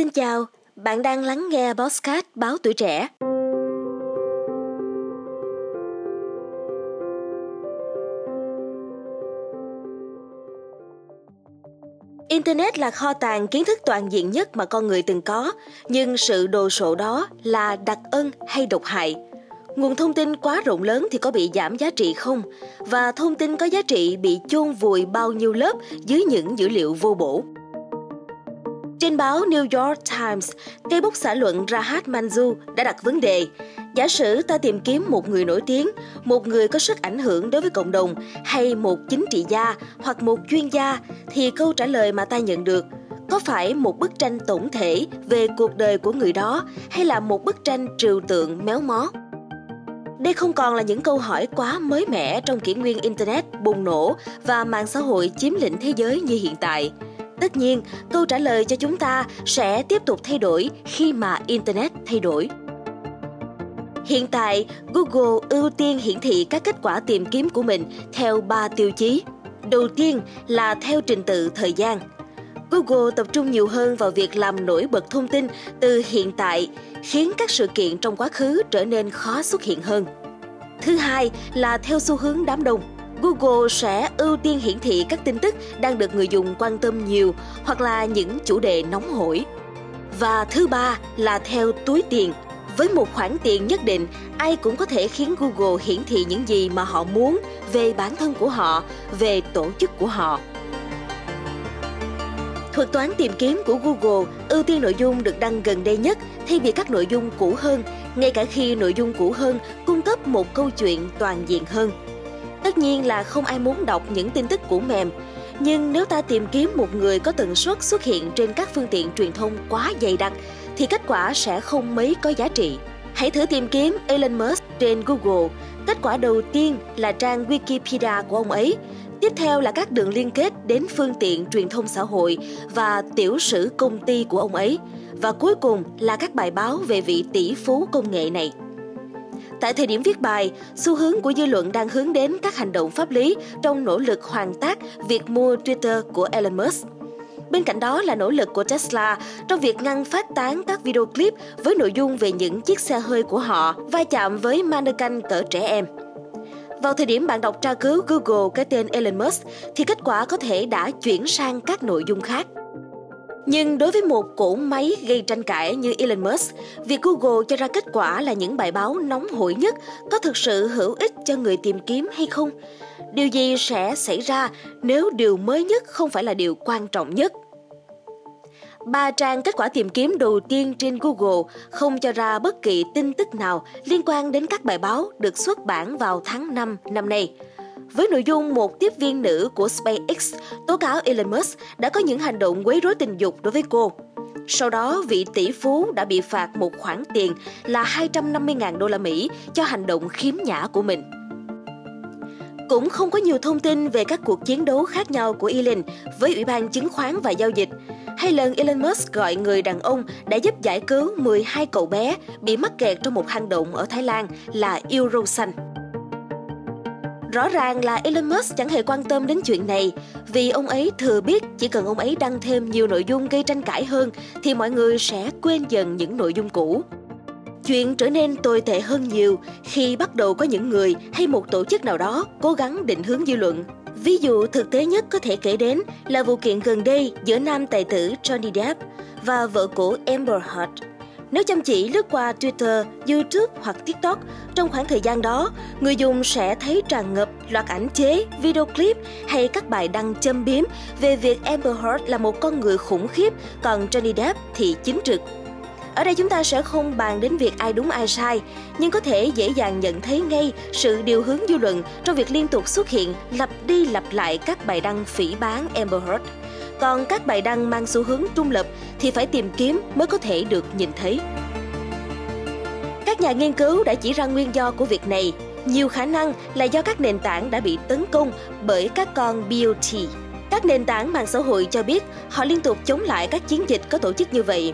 Xin chào, bạn đang lắng nghe Bosscat báo tuổi trẻ. Internet là kho tàng kiến thức toàn diện nhất mà con người từng có, nhưng sự đồ sộ đó là đặc ân hay độc hại. Nguồn thông tin quá rộng lớn thì có bị giảm giá trị không? Và thông tin có giá trị bị chôn vùi bao nhiêu lớp dưới những dữ liệu vô bổ? Trên báo New York Times, cây bút xã luận Rahat Manju đã đặt vấn đề Giả sử ta tìm kiếm một người nổi tiếng, một người có sức ảnh hưởng đối với cộng đồng hay một chính trị gia hoặc một chuyên gia thì câu trả lời mà ta nhận được có phải một bức tranh tổng thể về cuộc đời của người đó hay là một bức tranh trừu tượng méo mó? Đây không còn là những câu hỏi quá mới mẻ trong kỷ nguyên Internet bùng nổ và mạng xã hội chiếm lĩnh thế giới như hiện tại. Tất nhiên, câu trả lời cho chúng ta sẽ tiếp tục thay đổi khi mà Internet thay đổi. Hiện tại, Google ưu tiên hiển thị các kết quả tìm kiếm của mình theo 3 tiêu chí. Đầu tiên là theo trình tự thời gian. Google tập trung nhiều hơn vào việc làm nổi bật thông tin từ hiện tại, khiến các sự kiện trong quá khứ trở nên khó xuất hiện hơn. Thứ hai là theo xu hướng đám đông. Google sẽ ưu tiên hiển thị các tin tức đang được người dùng quan tâm nhiều hoặc là những chủ đề nóng hổi. Và thứ ba là theo túi tiền. Với một khoản tiền nhất định, ai cũng có thể khiến Google hiển thị những gì mà họ muốn về bản thân của họ, về tổ chức của họ. Thuật toán tìm kiếm của Google ưu tiên nội dung được đăng gần đây nhất thay vì các nội dung cũ hơn, ngay cả khi nội dung cũ hơn cung cấp một câu chuyện toàn diện hơn. Tất nhiên là không ai muốn đọc những tin tức cũ mềm, nhưng nếu ta tìm kiếm một người có tần suất xuất hiện trên các phương tiện truyền thông quá dày đặc thì kết quả sẽ không mấy có giá trị. Hãy thử tìm kiếm Elon Musk trên Google. Kết quả đầu tiên là trang Wikipedia của ông ấy. Tiếp theo là các đường liên kết đến phương tiện truyền thông xã hội và tiểu sử công ty của ông ấy. Và cuối cùng là các bài báo về vị tỷ phú công nghệ này. Tại thời điểm viết bài, xu hướng của dư luận đang hướng đến các hành động pháp lý trong nỗ lực hoàn tác việc mua Twitter của Elon Musk. Bên cạnh đó là nỗ lực của Tesla trong việc ngăn phát tán các video clip với nội dung về những chiếc xe hơi của họ va chạm với mannequin cỡ trẻ em. Vào thời điểm bạn đọc tra cứu Google cái tên Elon Musk thì kết quả có thể đã chuyển sang các nội dung khác. Nhưng đối với một cỗ máy gây tranh cãi như Elon Musk, việc Google cho ra kết quả là những bài báo nóng hổi nhất có thực sự hữu ích cho người tìm kiếm hay không? Điều gì sẽ xảy ra nếu điều mới nhất không phải là điều quan trọng nhất? Ba trang kết quả tìm kiếm đầu tiên trên Google không cho ra bất kỳ tin tức nào liên quan đến các bài báo được xuất bản vào tháng 5 năm nay. Với nội dung một tiếp viên nữ của SpaceX tố cáo Elon Musk đã có những hành động quấy rối tình dục đối với cô. Sau đó, vị tỷ phú đã bị phạt một khoản tiền là 250.000 đô la Mỹ cho hành động khiếm nhã của mình. Cũng không có nhiều thông tin về các cuộc chiến đấu khác nhau của Elon với Ủy ban Chứng khoán và Giao dịch, hay lần Elon Musk gọi người đàn ông đã giúp giải cứu 12 cậu bé bị mắc kẹt trong một hang động ở Thái Lan là Euro xanh. Rõ ràng là Elon Musk chẳng hề quan tâm đến chuyện này vì ông ấy thừa biết chỉ cần ông ấy đăng thêm nhiều nội dung gây tranh cãi hơn, thì mọi người sẽ quên dần những nội dung cũ. Chuyện trở nên tồi tệ hơn nhiều khi bắt đầu có những người hay một tổ chức nào đó cố gắng định hướng dư luận. Ví dụ thực tế nhất có thể kể đến là vụ kiện gần đây giữa nam tài tử Johnny Depp và vợ cũ Amber Heard. Nếu chăm chỉ lướt qua Twitter, YouTube hoặc TikTok, trong khoảng thời gian đó, người dùng sẽ thấy tràn ngập loạt ảnh chế, video clip hay các bài đăng châm biếm về việc Amber Heard là một con người khủng khiếp, còn Johnny Depp thì chính trực. Ở đây chúng ta sẽ không bàn đến việc ai đúng ai sai, nhưng có thể dễ dàng nhận thấy ngay sự điều hướng dư luận trong việc liên tục xuất hiện lặp đi lặp lại các bài đăng phỉ bán Amber Heard. Còn các bài đăng mang xu hướng trung lập thì phải tìm kiếm mới có thể được nhìn thấy. Các nhà nghiên cứu đã chỉ ra nguyên do của việc này, nhiều khả năng là do các nền tảng đã bị tấn công bởi các con BOT. Các nền tảng mạng xã hội cho biết họ liên tục chống lại các chiến dịch có tổ chức như vậy.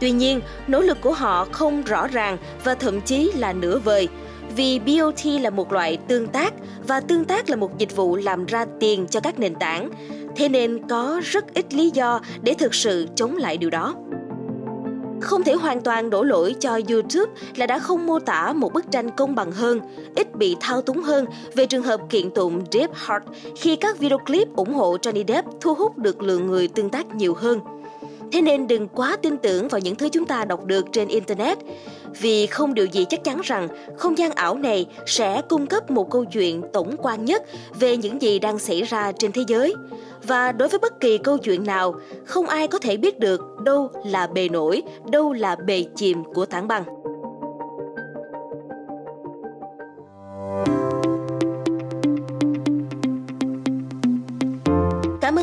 Tuy nhiên, nỗ lực của họ không rõ ràng và thậm chí là nửa vời, vì BOT là một loại tương tác và tương tác là một dịch vụ làm ra tiền cho các nền tảng, thế nên có rất ít lý do để thực sự chống lại điều đó. Không thể hoàn toàn đổ lỗi cho YouTube là đã không mô tả một bức tranh công bằng hơn, ít bị thao túng hơn về trường hợp kiện tụng Deep Heart khi các video clip ủng hộ Johnny Depp thu hút được lượng người tương tác nhiều hơn. Thế nên đừng quá tin tưởng vào những thứ chúng ta đọc được trên Internet, vì không điều gì chắc chắn rằng không gian ảo này sẽ cung cấp một câu chuyện tổng quan nhất về những gì đang xảy ra trên thế giới. Và đối với bất kỳ câu chuyện nào, không ai có thể biết được đâu là bề nổi, đâu là bề chìm của tảng băng.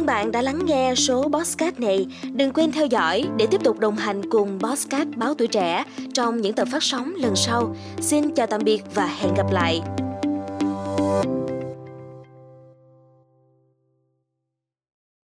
Bạn đã lắng nghe số Bosscat này. Đừng quên theo dõi để tiếp tục đồng hành cùng Bosscat Báo Tuổi Trẻ trong những tập phát sóng lần sau. Xin chào tạm biệt và hẹn gặp lại.